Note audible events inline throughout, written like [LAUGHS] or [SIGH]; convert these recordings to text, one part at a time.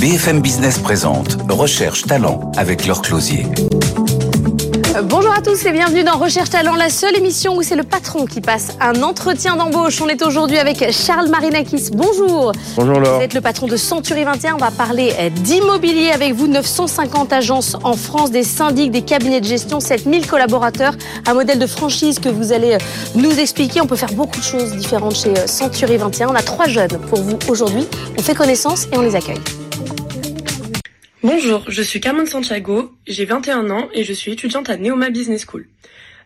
BFM Business présente Recherche Talent avec leur closier. Bonjour à tous et bienvenue dans Recherche Talent, la seule émission où c'est le patron qui passe un entretien d'embauche. On est aujourd'hui avec Charles Marinakis. Bonjour. Bonjour Laure. Vous êtes le patron de Century 21. On va parler d'immobilier avec vous. 950 agences en France, des syndics, des cabinets de gestion, 7000 collaborateurs, un modèle de franchise que vous allez nous expliquer. On peut faire beaucoup de choses différentes chez Century 21. On a trois jeunes pour vous aujourd'hui. On fait connaissance et on les accueille. Bonjour, je suis Carmen Santiago, j'ai 21 ans et je suis étudiante à Neoma Business School.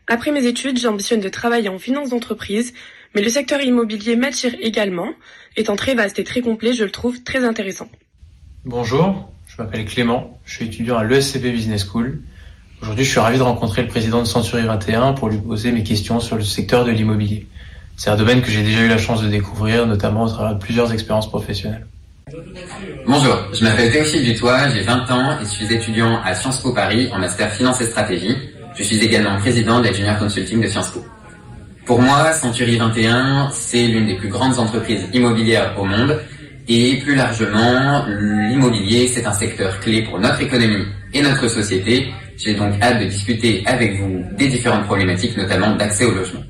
Après mes études, j'ambitionne de travailler en finance d'entreprise, mais le secteur immobilier m'attire également. Étant très vaste et très complet, je le trouve très intéressant. Bonjour, je m'appelle Clément, je suis étudiant à l'ESCP Business School. Aujourd'hui, je suis ravi de rencontrer le président de Century 21 pour lui poser mes questions sur le secteur de l'immobilier. C'est un domaine que j'ai déjà eu la chance de découvrir, notamment au travers de plusieurs expériences professionnelles. Bonjour, je m'appelle Théophile Dutoit, j'ai 20 ans et je suis étudiant à Sciences Po Paris en master finance et stratégie. Je suis également président de la Junior Consulting de Sciences Po. Pour moi, Century 21, c'est l'une des plus grandes entreprises immobilières au monde et plus largement, l'immobilier, c'est un secteur clé pour notre économie et notre société. J'ai donc hâte de discuter avec vous des différentes problématiques, notamment d'accès au logement.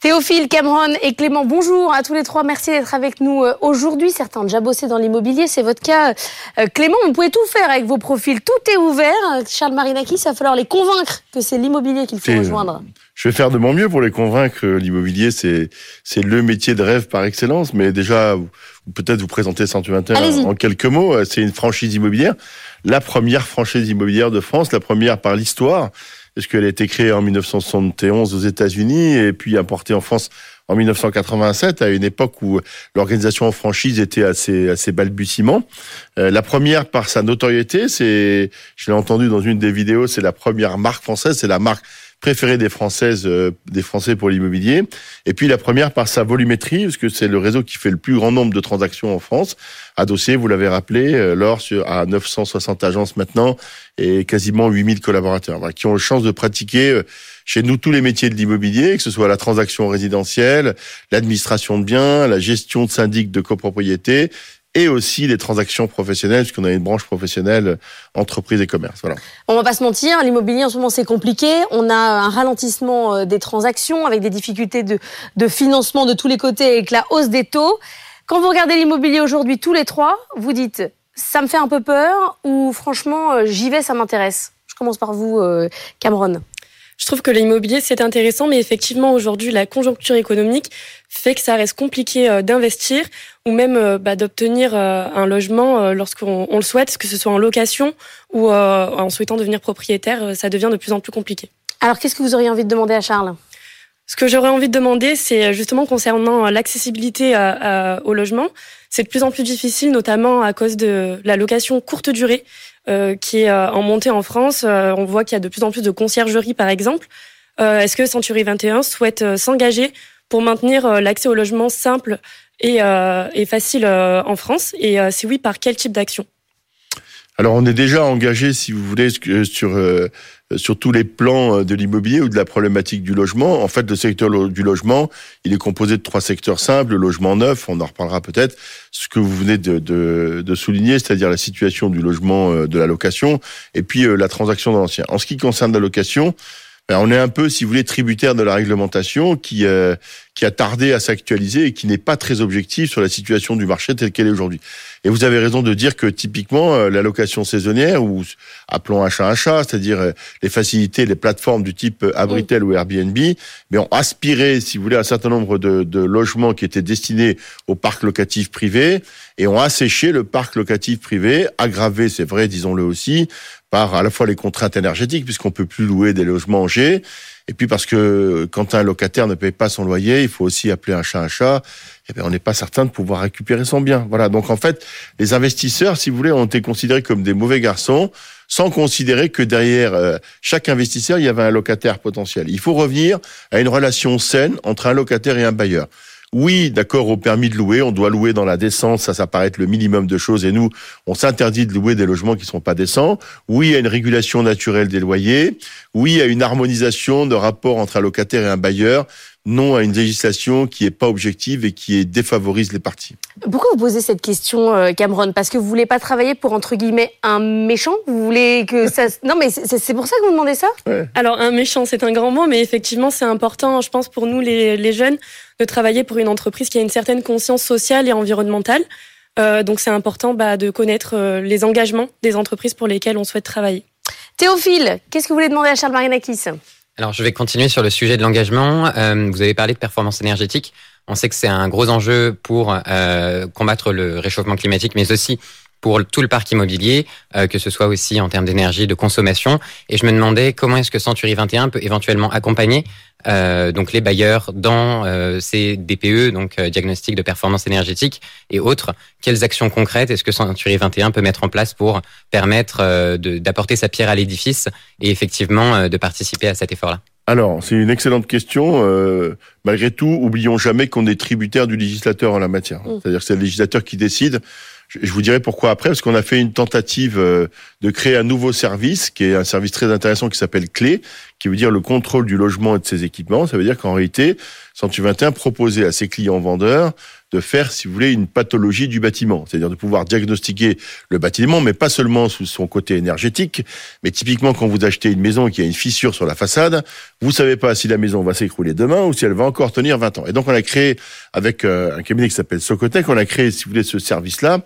Théophile, Cameron et Clément, bonjour à tous les trois. Merci d'être avec nous euh, aujourd'hui. Certains ont déjà bossé dans l'immobilier, c'est votre cas. Euh, Clément, vous pouvez tout faire avec vos profils. Tout est ouvert. Charles Marinaki, ça va falloir les convaincre que c'est l'immobilier qu'il faut rejoindre. Je vais faire de mon mieux pour les convaincre. L'immobilier, c'est c'est le métier de rêve par excellence. Mais déjà, peut-être vous présenter 121 en quelques mots. C'est une franchise immobilière, la première franchise immobilière de France, la première par l'histoire parce qu'elle a été créée en 1971 aux États-Unis et puis importée en France en 1987, à une époque où l'organisation en franchise était assez assez balbutiement. Euh, la première par sa notoriété, c'est, je l'ai entendu dans une des vidéos, c'est la première marque française, c'est la marque préférée des Françaises, euh, des Français pour l'immobilier. Et puis la première par sa volumétrie, parce que c'est le réseau qui fait le plus grand nombre de transactions en France. Adossé, vous l'avez rappelé, euh, à 960 agences maintenant et quasiment 8000 collaborateurs, qui ont la chance de pratiquer euh, chez nous tous les métiers de l'immobilier, que ce soit la transaction résidentielle, l'administration de biens, la gestion de syndic de copropriété et aussi les transactions professionnelles, puisqu'on a une branche professionnelle entreprise et commerce. Voilà. On va pas se mentir, l'immobilier en ce moment c'est compliqué. On a un ralentissement euh, des transactions avec des difficultés de, de financement de tous les côtés avec la hausse des taux. Quand vous regardez l'immobilier aujourd'hui tous les trois, vous dites ça me fait un peu peur ou franchement euh, j'y vais, ça m'intéresse. Je commence par vous, euh, Cameron. Je trouve que l'immobilier, c'est intéressant, mais effectivement, aujourd'hui, la conjoncture économique fait que ça reste compliqué euh, d'investir ou même euh, bah, d'obtenir euh, un logement lorsqu'on le souhaite, que ce soit en location ou en souhaitant devenir propriétaire, ça devient de plus en plus compliqué. Alors, qu'est-ce que vous auriez envie de demander à Charles? Ce que j'aurais envie de demander, c'est justement concernant l'accessibilité au logement. C'est de plus en plus difficile, notamment à cause de la location courte durée. Euh, qui est euh, en montée en France. Euh, on voit qu'il y a de plus en plus de conciergeries, par exemple. Est-ce que Century 21 souhaite s'engager pour maintenir l'accès au logement simple et facile en France? Et si oui, par quel type d'action? Alors on est déjà engagé, si vous voulez, sur sur tous les plans de l'immobilier ou de la problématique du logement. En fait, le secteur du logement, il est composé de trois secteurs simples le logement neuf, on en reparlera peut-être. Ce que vous venez de, de, de souligner, c'est-à-dire la situation du logement de la location, et puis la transaction de l'ancien. En ce qui concerne la location, ben, on est un peu, si vous voulez, tributaire de la réglementation qui euh, qui a tardé à s'actualiser et qui n'est pas très objective sur la situation du marché telle qu'elle est aujourd'hui. Et vous avez raison de dire que typiquement euh, la location saisonnière ou appelons achat achat, c'est-à-dire euh, les facilités, les plateformes du type Abritel ou Airbnb, mais ont aspiré, si vous voulez, un certain nombre de, de logements qui étaient destinés au parc locatif privé et ont asséché le parc locatif privé, aggravé, c'est vrai, disons-le aussi, par à la fois les contraintes énergétiques, puisqu'on peut plus louer des logements en G, et puis parce que quand un locataire ne paye pas son loyer, il faut aussi appeler un chat un chat. Eh bien, on n'est pas certain de pouvoir récupérer son bien. Voilà. Donc en fait, les investisseurs, si vous voulez, ont été considérés comme des mauvais garçons, sans considérer que derrière euh, chaque investisseur, il y avait un locataire potentiel. Il faut revenir à une relation saine entre un locataire et un bailleur. Oui, d'accord, au permis de louer, on doit louer dans la décence, ça, ça paraît être le minimum de choses, et nous, on s'interdit de louer des logements qui ne sont pas décents. Oui, a une régulation naturelle des loyers. Oui, a une harmonisation de rapport entre un locataire et un bailleur. Non à une législation qui est pas objective et qui défavorise les partis. Pourquoi vous posez cette question, euh, Cameron? Parce que vous voulez pas travailler pour entre guillemets un méchant? Vous voulez que ça Non, mais c'est pour ça que vous demandez ça? Alors un méchant, c'est un grand mot, mais effectivement, c'est important, je pense, pour nous les, les, jeunes, de travailler pour une entreprise qui a une certaine conscience sociale et environnementale. Euh, donc c'est important bah, de connaître euh, les engagements des entreprises pour lesquelles on souhaite travailler. Théophile, qu'est-ce que vous voulez demander à Charles Marinakis alors, je vais continuer sur le sujet de l'engagement. Euh, vous avez parlé de performance énergétique. On sait que c'est un gros enjeu pour euh, combattre le réchauffement climatique, mais aussi pour tout le parc immobilier, euh, que ce soit aussi en termes d'énergie, de consommation. Et je me demandais comment est-ce que Century 21 peut éventuellement accompagner euh, donc les bailleurs dans euh, ces DPE, donc euh, diagnostic de performance énergétique et autres. Quelles actions concrètes est-ce que Century 21 peut mettre en place pour permettre euh, d'apporter sa pierre à l'édifice et effectivement de participer à cet effort-là? Alors, c'est une excellente question. malgré tout, oublions jamais qu'on est tributaire du législateur en la matière. Mmh. C'est-à-dire que c'est le législateur qui décide. Je vous dirai pourquoi après, parce qu'on a fait une tentative euh, de créer un nouveau service, qui est un service très intéressant qui s'appelle Clé, qui veut dire le contrôle du logement et de ses équipements. Ça veut dire qu'en réalité, Century 21 proposait à ses clients vendeurs de faire, si vous voulez, une pathologie du bâtiment, c'est-à-dire de pouvoir diagnostiquer le bâtiment, mais pas seulement sous son côté énergétique, mais typiquement quand vous achetez une maison y a une fissure sur la façade, vous savez pas si la maison va s'écrouler demain ou si elle va encore tenir 20 ans. Et donc on a créé, avec euh, un cabinet qui s'appelle Socotec, on a créé, si vous voulez, ce service-là,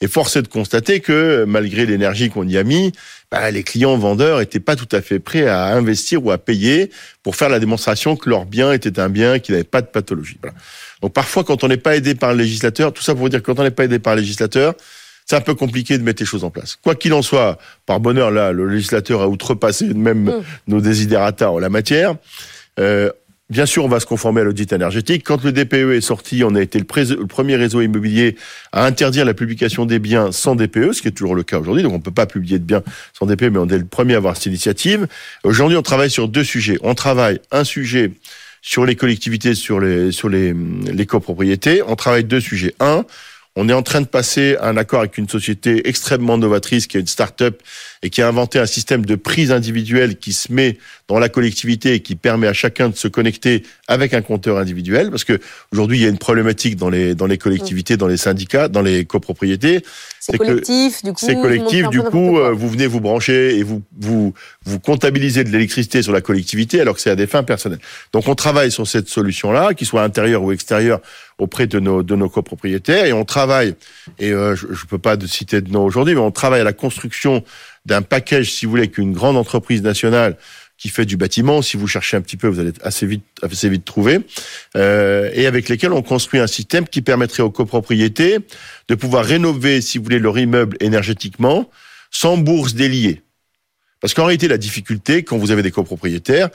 et force est de constater que malgré l'énergie qu'on y a mis, bah, les clients vendeurs étaient pas tout à fait prêts à investir ou à payer pour faire la démonstration que leur bien était un bien qui n'avait pas de pathologie. Voilà. Donc parfois, quand on n'est pas aidé par le législateur, tout ça pour vous dire que quand on n'est pas aidé par le législateur, c'est un peu compliqué de mettre les choses en place. Quoi qu'il en soit, par bonheur, là, le législateur a outrepassé même mmh. nos désidérata en la matière. Euh, Bien sûr, on va se conformer à l'audit énergétique. Quand le DPE est sorti, on a été le, premier réseau immobilier à interdire la publication des biens sans DPE, ce qui est toujours le cas aujourd'hui. Donc, on peut pas publier de biens sans DPE, mais on est le premier à avoir cette initiative. Aujourd'hui, on travaille sur deux sujets. On travaille un sujet sur les collectivités, sur les, sur les, les copropriétés. On travaille deux sujets. Un, on est en train de passer un accord avec une société extrêmement novatrice qui est une start-up et qui a inventé un système de prise individuelle qui se met dans la collectivité et qui permet à chacun de se connecter avec un compteur individuel. Parce que aujourd'hui, il y a une problématique dans les, dans les collectivités, dans les syndicats, dans les copropriétés. C'est collectif, du coup. C'est collectif, du coup, euh, vous venez vous brancher et vous, vous, vous comptabilisez de l'électricité sur la collectivité alors que c'est à des fins personnelles. Donc on travaille sur cette solution-là, qu'il soit intérieure ou extérieure auprès de nos, de nos copropriétaires et on travaille, et euh, je ne peux pas citer de nom aujourd'hui, mais on travaille à la construction d'un package, si vous voulez, qu'une grande entreprise nationale qui fait du bâtiment, si vous cherchez un petit peu, vous allez assez vite, assez vite trouver, euh, et avec lesquels on construit un système qui permettrait aux copropriétés de pouvoir rénover, si vous voulez, leur immeuble énergétiquement sans bourse déliée. Parce qu'en réalité, la difficulté, quand vous avez des copropriétaires,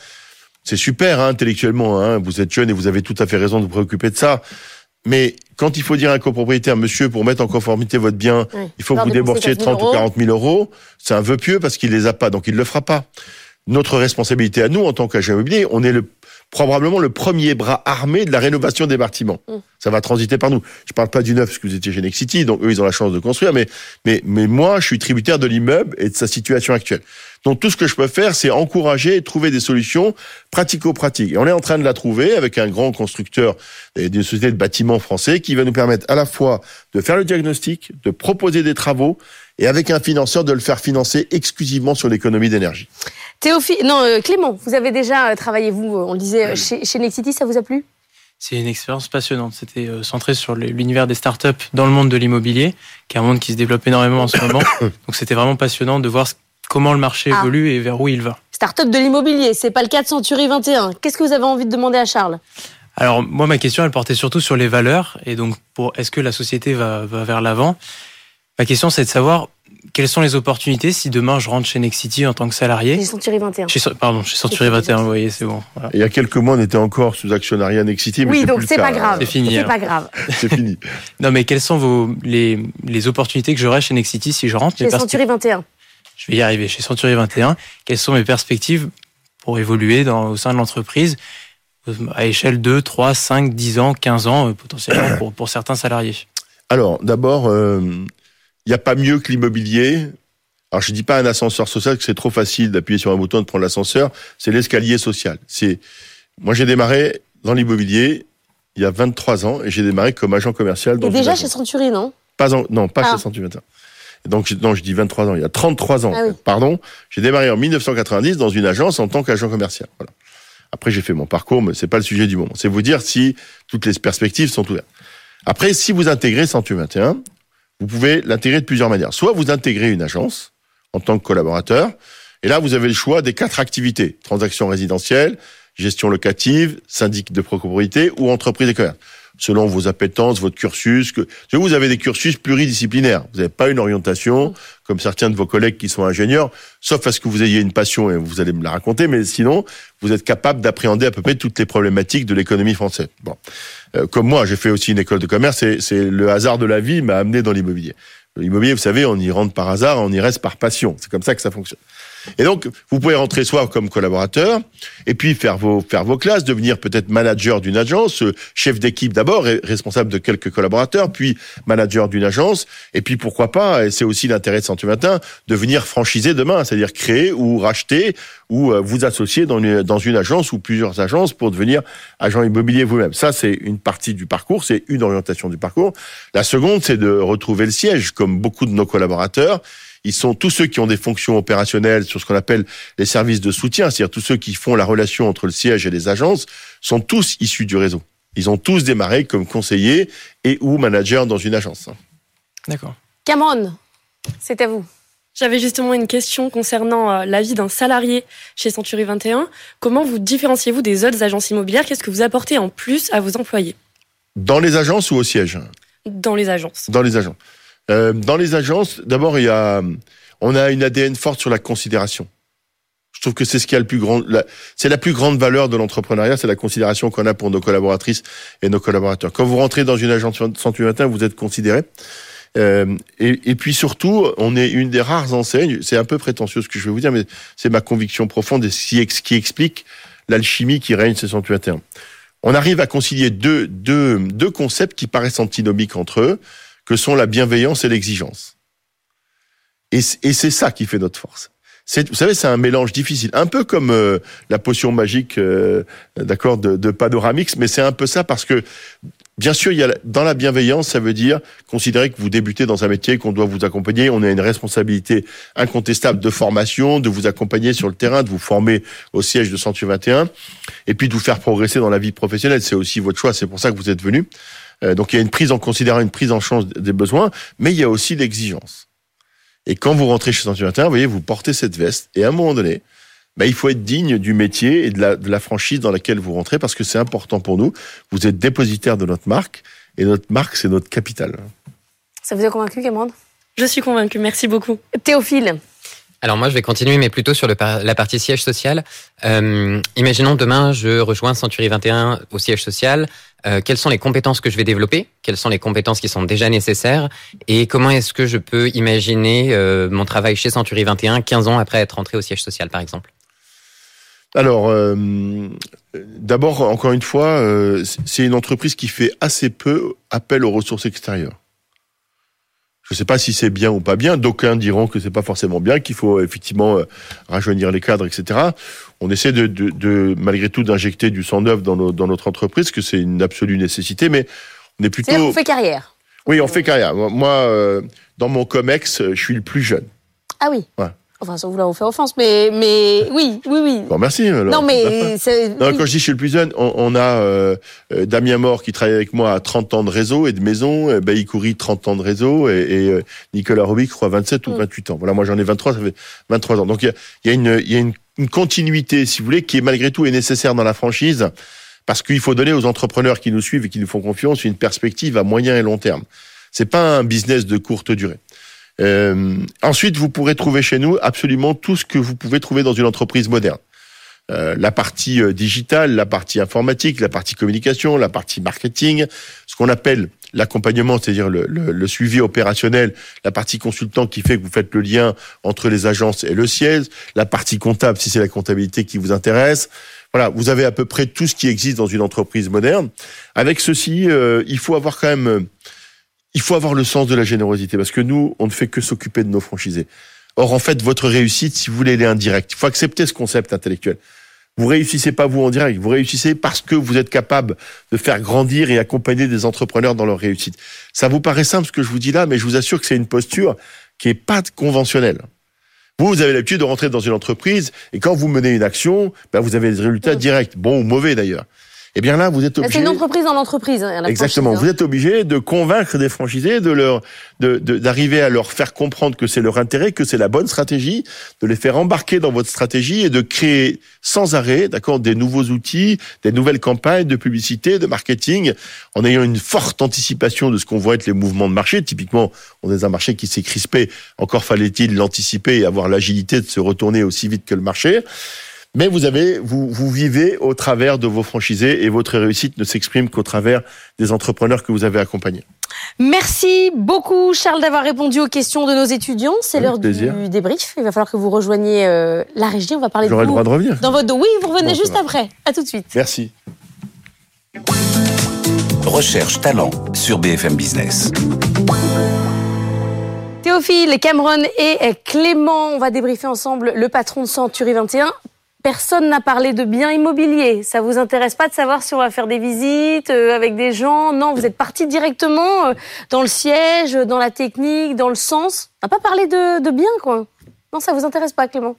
c'est super hein, intellectuellement, hein, vous êtes jeune et vous avez tout à fait raison de vous préoccuper de ça. Mais quand il faut dire à un copropriétaire, monsieur, pour mettre en conformité votre bien, il faut que vous déboursiez 30 ou 40 000 euros, c'est un vœu pieux parce qu'il les a pas, donc il le fera pas. Notre responsabilité à nous, en tant qu'agent immobilier, on est le, probablement le premier bras armé de la rénovation des bâtiments. Mm. Ça va transiter par nous. Je parle pas du neuf parce que vous étiez chez Nexity, donc eux, ils ont la chance de construire, mais, mais, mais moi, je suis tributaire de l'immeuble et de sa situation actuelle. Donc tout ce que je peux faire, c'est encourager et trouver des solutions pratico-pratiques. Et on est en train de la trouver avec un grand constructeur d'une société de bâtiments français qui va nous permettre à la fois de faire le diagnostic, de proposer des travaux et avec un financeur de le faire financer exclusivement sur l'économie d'énergie. Théophile, non, euh, Clément, vous avez déjà euh, travaillé, vous, euh, on le disait, chez, chez Nexity, ça vous a plu? C'est une expérience passionnante. C'était centré sur l'univers des startups dans le monde de l'immobilier, qui est un monde qui se développe énormément en ce moment. [COUGHS] Donc c'était vraiment passionnant de voir comment le marché ah. évolue et vers où il va. Startup de l'immobilier, c'est pas le cas de Century 21. Qu'est-ce que vous avez envie de demander à Charles? Alors moi, ma question, elle portait surtout sur les valeurs et donc est-ce que la société va, va vers l'avant? Ma question, c'est de savoir quelles sont les opportunités si demain je rentre chez Nexity en tant que salarié Chez Century 21. pardon, chez Century 21, vous voyez, c'est bon. Il y a quelques mois, on était encore sous actionnariat Nexity, mais oui, donc c'est pas grave. C'est fini. C'est pas grave. [LAUGHS] c'est fini. Non, mais quelles sont vos les, les opportunités que j'aurai chez Nexity si je rentre? Chez Century 21. Je vais y arriver. Chez Century 21, quelles sont mes perspectives pour évoluer dans, au sein de l'entreprise à échelle de 3, 5, 10 ans, 15 ans euh, potentiellement pour, pour certains salariés? Alors, d'abord, euh, il n'y a pas mieux que l'immobilier alors je dis pas un ascenseur social que c'est trop facile d'appuyer sur un bouton de prendre l'ascenseur, c'est l'escalier social. C'est moi j'ai démarré dans l'immobilier il y a 23 ans et j'ai démarré comme agent commercial. Dans Et déjà chez Century, non? Pas en- non, pas Ah. chez Century 21. Donc, non, je dis 23 ans. Il y a 33 ans, Ah oui. pardon. J'ai démarré en 1990 dans une agence en tant qu'agent commercial. Voilà. Après, j'ai fait mon parcours, mais c'est pas le sujet du moment. C'est vous dire si toutes les perspectives sont ouvertes. Après, si vous intégrez Century 21, vous pouvez l'intégrer de plusieurs manières. Soit vous intégrez une agence en tant que collaborateur, et là, vous avez le choix des quatre activités. Transactions résidentielles, gestion locative, syndic de propriété ou entreprise et commerce. Selon vos appétences, votre cursus, que, vous avez des cursus pluridisciplinaires. Vous n'avez pas une orientation comme certains de vos collègues qui sont ingénieurs, sauf à ce que vous ayez une passion et vous allez me la raconter, mais sinon, vous êtes capable d'appréhender à peu près toutes les problématiques de l'économie française. Bon. Euh, comme moi, j'ai fait aussi une école de commerce et c'est le hasard de la vie m'a amené dans l'immobilier. L'immobilier, vous savez, on y rentre par hasard, on y reste par passion. C'est comme ça que ça fonctionne. Et donc, vous pouvez rentrer soit comme collaborateur, et puis faire vos faire vos classes, devenir peut-être manager d'une agence, euh, chef d'équipe d'abord, responsable de quelques collaborateurs, puis manager d'une agence, et puis pourquoi pas, et c'est aussi l'intérêt de Century 21, devenir franchisé demain, c'est-à-dire créer ou racheter ou euh, vous associer dans une dans une agence ou plusieurs agences pour devenir agent immobilier vous-même. Ça, c'est une partie du parcours, c'est une orientation du parcours. La seconde, c'est de retrouver le siège, comme beaucoup de nos collaborateurs. Ils sont tous ceux qui ont des fonctions opérationnelles sur ce qu'on appelle les services de soutien, c'est-à-dire tous ceux qui font la relation entre le siège et les agences, sont tous issus du réseau. Ils ont tous démarré comme conseillers et ou managers dans une agence. D'accord. Cameron, c'est à vous. J'avais justement une question concernant euh, la vie d'un salarié chez Century 21. Comment vous différenciez-vous des autres agences immobilières? Qu'est-ce que vous apportez en plus à vos employés? Dans les agences ou au siège? Dans les agences Dans les agences. Euh, dans les agences, d'abord, il y a, on a une ADN forte sur la considération. Je trouve que c'est ce qui a le plus grand, c'est la plus grande valeur de l'entrepreneuriat, c'est la considération qu'on a pour nos collaboratrices et nos collaborateurs. Quand vous rentrez dans une agence Century 21, vous êtes considéré. Euh, et, puis surtout, on est une des rares enseignes. C'est un peu prétentieux ce que je vais vous dire, mais c'est ma conviction profonde et ce qui, ex- qui explique l'alchimie qui règne chez Century 21. On arrive à concilier deux, deux, deux concepts qui paraissent antinomiques entre eux, que sont la bienveillance et l'exigence. Et, et c'est ça qui fait notre force. Vous savez, c'est un mélange difficile, un peu comme euh, la potion magique, euh, d'accord, de, de Panoramix, mais c'est un peu ça parce que, bien sûr, il y a dans la bienveillance, ça veut dire considérer que vous débutez dans un métier, qu'on doit vous accompagner, on a une responsabilité incontestable de formation, de vous accompagner sur le terrain, de vous former au siège de Century 21, et puis de vous faire progresser dans la vie professionnelle. C'est aussi votre choix, c'est pour ça que vous êtes venu. Euh, donc il y a une prise en considérant une prise en charge des besoins, mais il y a aussi l'exigence. Et quand vous rentrez chez Century 21, vous voyez, vous portez cette veste, et à un moment donné, ben, il faut être digne du métier et de la, de la franchise dans laquelle vous rentrez, parce que c'est important pour nous. Vous êtes dépositaire de notre marque, et notre marque, c'est notre capital. Ça vous a convaincu, Cameron? Je suis convaincue, merci beaucoup. Théophile, Alors moi, je vais continuer, mais plutôt sur la partie siège social. Euh, imaginons demain, je rejoins Century 21 au siège social. Euh, quelles sont les compétences que je vais développer? Quelles sont les compétences qui sont déjà nécessaires? Et comment est-ce que je peux imaginer euh, mon travail chez Century 21 15 ans après être rentré au siège social, par exemple? Alors, euh, d'abord, encore une fois, euh, c'est une entreprise qui fait assez peu appel aux ressources extérieures. Je ne sais pas si c'est bien ou pas bien. D'aucuns diront que c'est pas forcément bien, qu'il faut effectivement euh, rajeunir les cadres, etc. On essaie de, de, de malgré tout d'injecter du sang neuf dans, nos- dans notre entreprise, que c'est une absolue nécessité, mais on est plutôt. c'est-à-dire qu'on fait carrière. Oui, on fait carrière. Moi, euh, dans mon comex, je suis le plus jeune. Ah oui. Ouais. Enfin, sans vouloir vous faire offense, mais, mais oui, oui, oui. Bon, merci. alors. non, mais c'est. Non, oui. quand je dis je suis le plus jeune, on, on a euh, euh, Damien Mort qui travaille avec moi à 30 ans de réseau et de maison, Bailly Coury 30 ans de réseau et, et, euh, Nicolas Robic, je crois 27 ou Mm. 28 ans. Voilà, moi j'en ai 23, ça fait 23 ans. Donc il y a, y a une, y a une, une continuité, si vous voulez, qui est malgré tout est nécessaire dans la franchise parce qu'il faut donner aux entrepreneurs qui nous suivent et qui nous font confiance une perspective à moyen et long terme. C'est pas un business de courte durée. Euh, ensuite, vous pourrez trouver chez nous absolument tout ce que vous pouvez trouver dans une entreprise moderne. Euh, la partie euh, digitale, la partie informatique, la partie communication, la partie marketing, ce qu'on appelle l'accompagnement, c'est-à-dire le, le- le suivi opérationnel, la partie consultant qui fait que vous faites le lien entre les agences et le siège, la partie comptable si c'est la comptabilité qui vous intéresse. Voilà, vous avez à peu près tout ce qui existe dans une entreprise moderne. Avec ceci, euh, il faut avoir quand même, il faut avoir le sens de la générosité parce que nous, on ne fait que s'occuper de nos franchisés. Or, en fait, votre réussite, si vous voulez, elle est indirecte. Il faut accepter ce concept intellectuel. Vous réussissez pas vous en direct, vous réussissez parce que vous êtes capable de faire grandir et accompagner des entrepreneurs dans leur réussite. Ça vous paraît simple ce que je vous dis là, mais je vous assure que c'est une posture qui est pas conventionnelle. Vous, vous avez l'habitude de rentrer dans une entreprise et quand vous menez une action, ben vous avez des résultats directs, bons ou mauvais d'ailleurs. Eh bien là, vous êtes obligé. C'est une entreprise dans l'entreprise. hein, Exactement. franchise, Vous hein. êtes obligé de convaincre des franchisés, de leur, de, de- d'arriver à leur faire comprendre que c'est leur intérêt, que c'est la bonne stratégie, de les faire embarquer dans votre stratégie et de créer sans arrêt, d'accord, des nouveaux outils, des nouvelles campagnes de publicité, de marketing, en ayant une forte anticipation de ce qu'on voit être les mouvements de marché. Typiquement, on est dans un marché qui s'est crispé. Encore fallait-il l'anticiper et avoir l'agilité de se retourner aussi vite que le marché. Mais vous avez, vous, vous vivez au travers de vos franchisés et votre réussite ne s'exprime qu'au travers des entrepreneurs que vous avez accompagnés. Merci beaucoup, Charles, d'avoir répondu aux questions de nos étudiants. C'est l'heure du débrief. Il va falloir que vous rejoigniez euh, la régie. On va parler de J'aurai le droit de revenir. dans votre dos. Oui, vous revenez Bon, juste après. À tout de suite. Merci. Recherche talent sur BFM Business. Théophile, Cameron et Clément, on va débriefer ensemble le patron de Century 21. Personne n'a parlé de biens immobiliers. Ça vous intéresse pas de savoir si on va faire des visites euh, avec des gens? Non, vous êtes parti directement euh, dans le siège, dans la technique, dans le sens. On n'a pas parlé de, de biens, quoi. Non, ça vous intéresse pas, Clément?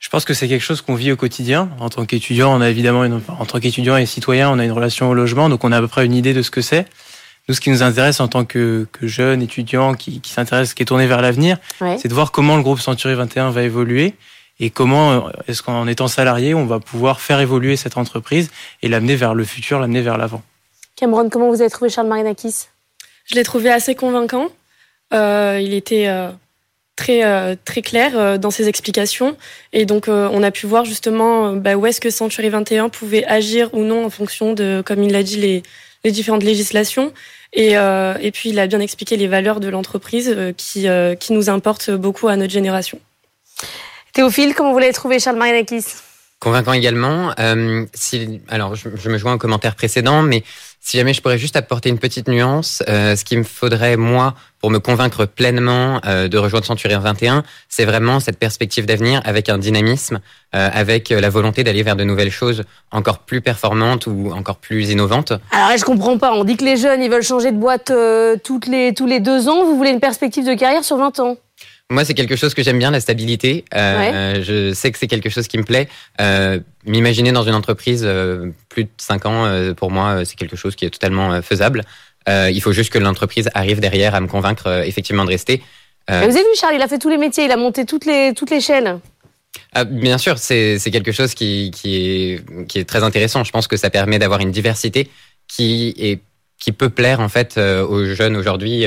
Je pense que c'est quelque chose qu'on vit au quotidien. En tant qu'étudiant, on a évidemment une, en tant qu'étudiant et citoyen, on a une relation au logement, donc on a à peu près une idée de ce que c'est. Nous, ce qui nous intéresse en tant que, que jeune étudiant qui, qui s'intéresse, qui est tourné vers l'avenir, Ouais. c'est de voir comment le groupe Century 21 va évoluer et comment euh, est-ce qu'en étant salarié, on va pouvoir faire évoluer cette entreprise et l'amener vers le futur, l'amener vers l'avant? Cameron, comment vous avez trouvé Charles Marinakis? Je l'ai trouvé assez convaincant. Euh, il était euh, très euh, très clair euh, dans ses explications et donc euh, on a pu voir justement euh, bah, où est-ce que Century 21 pouvait agir ou non en fonction de, comme il l'a dit, les, les différentes législations. Et, euh, et puis il a bien expliqué les valeurs de l'entreprise euh, qui euh, qui nous importent beaucoup à notre génération. Théophile, comment vous l'avez trouvé Charles Marinakis? Convaincant également. Euh, si, alors, je, je me joins au commentaire précédent, mais si jamais je pourrais juste apporter une petite nuance, euh, ce qu'il me faudrait, moi, pour me convaincre pleinement euh, de rejoindre Centurion 21, c'est vraiment cette perspective d'avenir avec un dynamisme, euh, avec la volonté d'aller vers de nouvelles choses encore plus performantes ou encore plus innovantes. Alors là, je comprends pas. On dit que les jeunes, ils veulent changer de boîte toutes les, tous les deux ans. Vous voulez une perspective de carrière sur 20 ans? Moi, c'est quelque chose que j'aime bien, la stabilité. Euh, Je sais que c'est quelque chose qui me plaît. Euh, M'imaginer dans une entreprise euh, plus de 5 ans, pour moi, c'est quelque chose qui est totalement faisable. Il faut juste que l'entreprise arrive derrière à me convaincre effectivement de rester. Vous avez vu, Charles, il a fait tous les métiers. Il a monté toutes les, toute l'échelle. ah, bien sûr, c'est c'est quelque chose qui, qui, est, qui est très intéressant. Je pense que ça permet d'avoir une diversité qui, est, qui peut plaire en fait aux jeunes aujourd'hui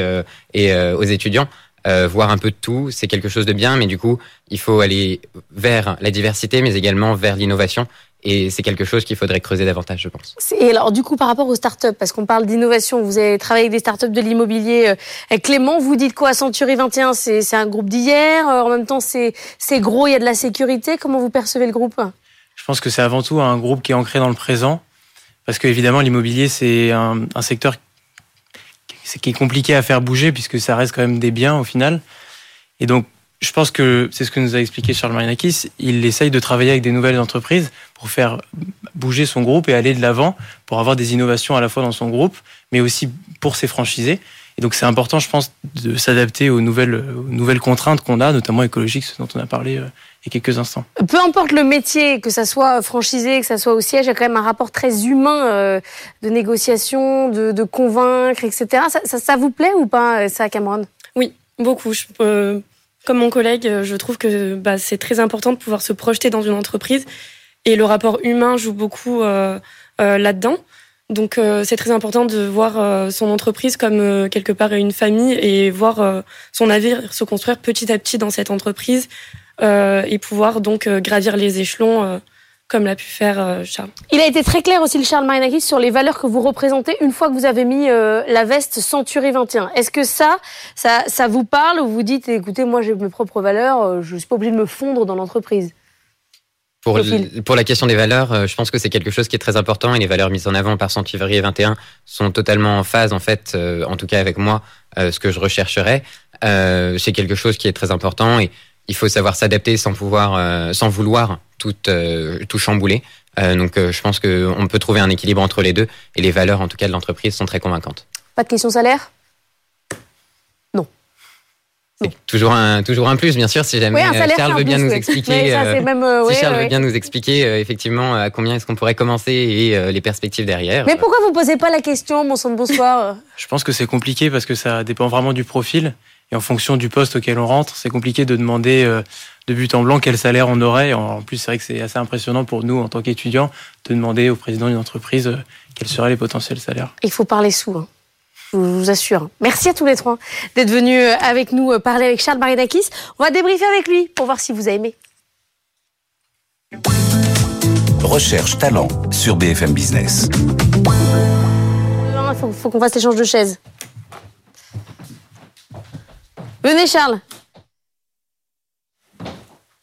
et aux étudiants. Euh, voir un peu de tout, c'est quelque chose de bien, mais du coup, il faut aller vers la diversité, mais également vers l'innovation. Et c'est quelque chose qu'il faudrait creuser davantage, je pense. Et alors, du coup, par rapport aux startups, parce qu'on parle d'innovation, vous avez travaillé avec des startups de l'immobilier. euh, Clément, vous dites quoi? Century 21, c'est c'est un groupe d'hier. euh, En même temps, c'est c'est gros, il y a de la sécurité. Comment vous percevez le groupe? Je pense que c'est avant tout un groupe qui est ancré dans le présent, parce que évidemment l'immobilier c'est un, un secteur qui- qui est compliqué à faire bouger puisque ça reste quand même des biens au final. Et donc je pense que c'est ce que nous a expliqué Charles Marinakis. Il essaye de travailler avec des nouvelles entreprises pour faire bouger son groupe et aller de l'avant, pour avoir des innovations à la fois dans son groupe, mais aussi pour ses franchisés. Et donc c'est important, je pense, de s'adapter aux nouvelles, aux nouvelles contraintes qu'on a, notamment écologiques, ce dont on a parlé il y a quelques instants. Peu importe le métier, que ça soit franchisé, que ça soit au siège, il y a quand même un rapport très humain euh, de négociation, de, de convaincre, etc. Ça, ça, ça vous plaît ou pas, euh, ça, Cameron? Oui, beaucoup. Je, euh, comme mon collègue, je trouve que bah, c'est très important de pouvoir se projeter dans une entreprise et le rapport humain joue beaucoup euh, euh, là-dedans. Donc euh, c'est très important de voir euh, son entreprise comme euh, quelque part une famille et voir euh, son navire se construire petit à petit dans cette entreprise et pouvoir donc euh, gravir les échelons euh, comme l'a pu faire euh, Charles. Il a été très clair aussi, le Charles Marinakis, sur les valeurs que vous représentez une fois que vous avez mis euh, la veste Century 21. Est-ce que ça, ça, ça vous parle ou vous dites, écoutez, moi j'ai mes propres valeurs, euh, je suis pas obligé de me fondre dans l'entreprise? Pour, la question des valeurs, euh, je pense que c'est quelque chose qui est très important et les valeurs mises en avant par Century 21 sont totalement en phase, en fait, euh, en tout cas avec moi, euh, ce que je rechercherais. Euh, c'est quelque chose qui est très important et il faut savoir s'adapter sans pouvoir, euh, sans vouloir tout, euh, tout chambouler. donc je pense qu'on peut trouver un équilibre entre les deux et les valeurs en tout cas de l'entreprise sont très convaincantes. Pas de question salaire? Toujours un, toujours un plus, bien sûr, si jamais Charles veut bien nous expliquer. si Charles veut bien nous expliquer effectivement à combien est-ce qu'on pourrait commencer et euh, les perspectives derrière. Mais pourquoi vous posez pas la question, mon sang de bonsoir? Je pense que c'est compliqué parce que ça dépend vraiment du profil et en fonction du poste auquel on rentre, c'est compliqué de demander euh, de but en blanc quel salaire on aurait. En plus, c'est vrai que c'est assez impressionnant pour nous en tant qu'étudiants de demander au président d'une entreprise euh, quels seraient les potentiels salaires. Il faut parler sous. Hein je vous assure. Merci à tous les trois d'être venus euh, avec nous parler avec Charles Marinakis. On va débriefer avec lui pour voir si vous avez aimé. Recherche talent sur BFM Business. Il faut, faut qu'on fasse l'échange de chaises. Venez Charles.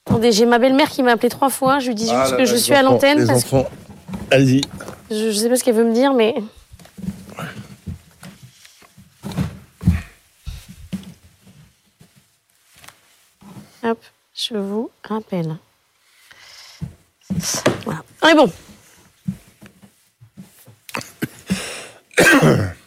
Attendez, j'ai ma belle-mère qui m'a appelé trois fois. Je lui dis ah juste que je suis à l'antenne. Allez-y. Je ne sais pas ce qu'elle veut me dire, mais Hop, je vous rappelle. Voilà. On est bon. [COUGHS] [COUGHS] [COUGHS]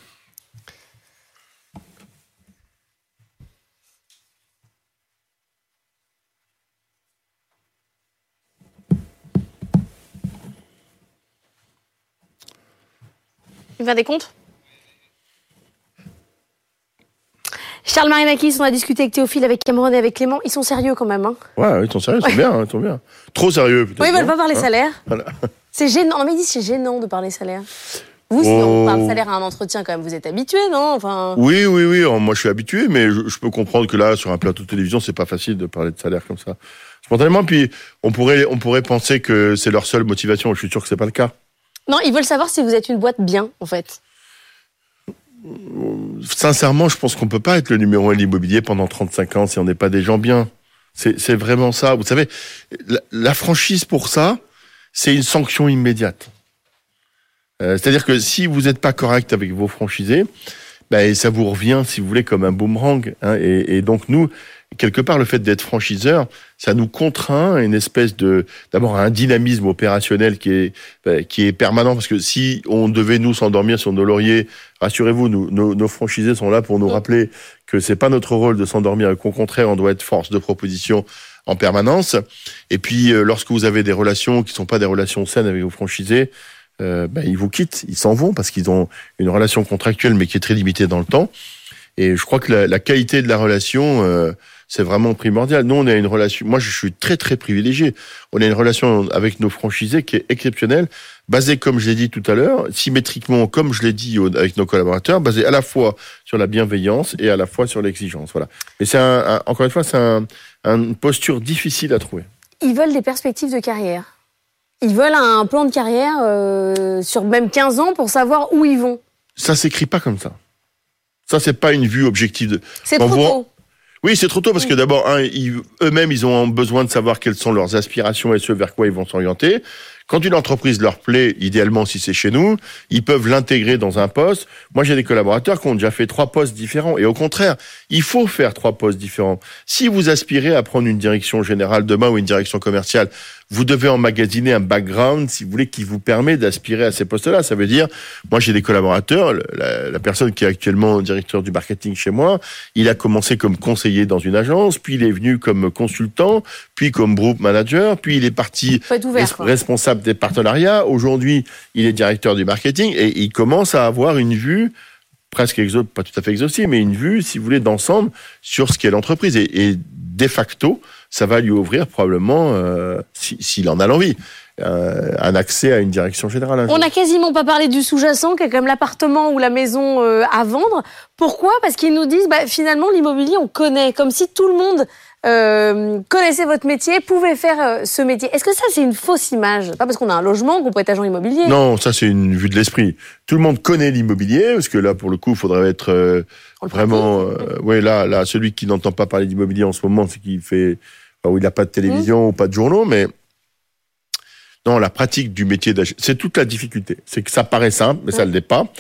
Il va des comptes Charles Marinakis, on a discuté avec Théophile, avec Cameron et avec Clément. Ils sont sérieux quand même. Hein. Ouais, ils sont sérieux, ils sont bien, ils sont bien. Trop sérieux peut-être. Oui, ils veulent pas parler hein salaire. C'est gênant. Non, mais ils disent c'est gênant de parler salaire. Vous, si on parle oh. salaire à un entretien, quand même, vous êtes habitué, non? Enfin... Oui, oui, oui. Moi, je suis habitué, mais je, peux comprendre que là, sur un plateau de télévision, c'est pas facile de parler de salaire comme ça. Spontanément, puis on pourrait, on pourrait penser que c'est leur seule motivation. Je suis sûr que c'est pas le cas. Non, ils veulent savoir si vous êtes une boîte bien, en fait sincèrement, je pense qu'on peut pas être le numéro un de l'immobilier pendant 35 ans si on n'est pas des gens bien. C'est vraiment ça. Vous savez, la, franchise pour ça, c'est une sanction immédiate. Euh, c'est-à-dire que si vous n'êtes pas correct avec vos franchisés, ben, ça vous revient, si vous voulez, comme un boomerang. Hein, et, donc nous, quelque part, le fait d'être franchiseur, ça nous contraint à une espèce de, d'abord, un dynamisme opérationnel qui est, ben, qui est permanent, parce que si on devait nous s'endormir sur nos lauriers, rassurez-vous, nous, nos, nos, franchisés sont là pour nous rappeler que c'est pas notre rôle de s'endormir, qu'au contraire, on doit être force de proposition en permanence. Et puis, euh, lorsque vous avez des relations qui sont pas des relations saines avec vos franchisés, euh, ben, ils vous quittent, ils s'en vont parce qu'ils ont une relation contractuelle mais qui est très limitée dans le temps. Et je crois que la, la qualité de la relation, euh, c'est vraiment primordial. Nous, on a une relation. Moi, je suis très très privilégié. On a une relation avec nos franchisés qui est exceptionnelle, basée, comme je l'ai dit tout à l'heure, symétriquement, comme je l'ai dit avec nos collaborateurs, basée à la fois sur la bienveillance et à la fois sur l'exigence. Voilà. Mais c'est un, encore une fois, c'est un, une posture difficile à trouver. Ils veulent des perspectives de carrière. Ils veulent un plan de carrière euh, sur même 15 ans pour savoir où ils vont. Ça s'écrit pas comme ça. Ça, c'est pas une vue objective. C'est trop tôt. Oui, c'est trop tôt parce que d'abord, eux-mêmes, ils ont besoin de savoir quelles sont leurs aspirations et ce vers quoi ils vont s'orienter. Quand une entreprise leur plaît, idéalement si c'est chez nous, ils peuvent l'intégrer dans un poste. Moi, j'ai des collaborateurs qui ont déjà fait trois postes différents. Et au contraire, il faut faire trois postes différents. Si vous aspirez à prendre une direction générale demain ou une direction commerciale, vous devez emmagasiner un background, si vous voulez, qui vous permet d'aspirer à ces postes-là. Ça veut dire, moi j'ai des collaborateurs, la, personne qui est actuellement directeur du marketing chez moi, il a commencé comme conseiller dans une agence, puis il est venu comme consultant, puis comme group manager, puis il est parti responsable des partenariats. Aujourd'hui, il est directeur du marketing et il commence à avoir une vue presque exo, pas tout à fait exhaustive, mais une vue, si vous voulez, d'ensemble sur ce qu'est l'entreprise. Et, et de facto, ça va lui ouvrir probablement, euh, s'il en a l'envie, euh, un accès à une direction générale. On n'a quasiment pas parlé du sous-jacent, qui est comme l'appartement ou la maison euh, à vendre. Pourquoi? Parce qu'ils nous disent, bah, finalement, l'immobilier, on connaît, comme si tout le monde euh, connaissait votre métier, pouvait faire ce métier. Est-ce que ça, c'est une fausse image? Pas parce qu'on a un logement qu'on peut être agent immobilier. Non, ça, c'est une vue de l'esprit. Tout le monde connaît l'immobilier, parce que là, pour le coup, il faudrait être vraiment... ouais, là, là, celui qui n'entend pas parler d'immobilier en ce moment, c'est qu'il fait où il n'a pas de télévision mmh. ou pas de journaux, mais non, la pratique du métier d'agent, c'est toute la difficulté. C'est que ça paraît simple, mais ça ne l'est pas.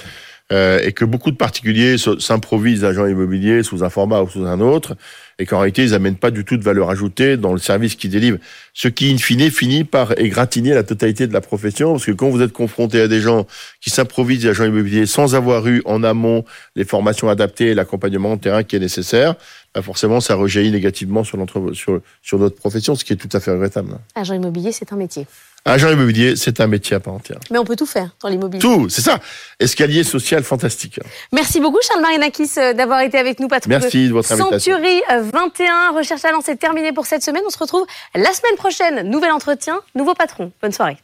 euh, et que beaucoup de particuliers s'improvisent agents immobiliers sous un format ou sous un autre, et qu'en réalité, ils n'amènent pas du tout de valeur ajoutée dans le service qu'ils délivrent. Ce qui, in fine, finit par égratigner la totalité de la profession, parce que quand vous êtes confronté à des gens qui s'improvisent agents immobiliers sans avoir eu en amont les formations adaptées et l'accompagnement de terrain qui est nécessaire, bah forcément, ça rejaillit négativement sur, sur, sur notre profession, ce qui est tout à fait regrettable. Agent immobilier, c'est un métier. Agent immobilier, c'est un métier à part entière. Mais on peut tout faire dans l'immobilier. Tout, c'est ça. Escalier social fantastique. Merci beaucoup Charles Marinakis euh, d'avoir été avec nous, patron Merci de, votre invitation. Century 21, Recherche Talent, c'est terminé pour cette semaine. On se retrouve la semaine prochaine. Nouvel entretien, nouveau patron. Bonne soirée.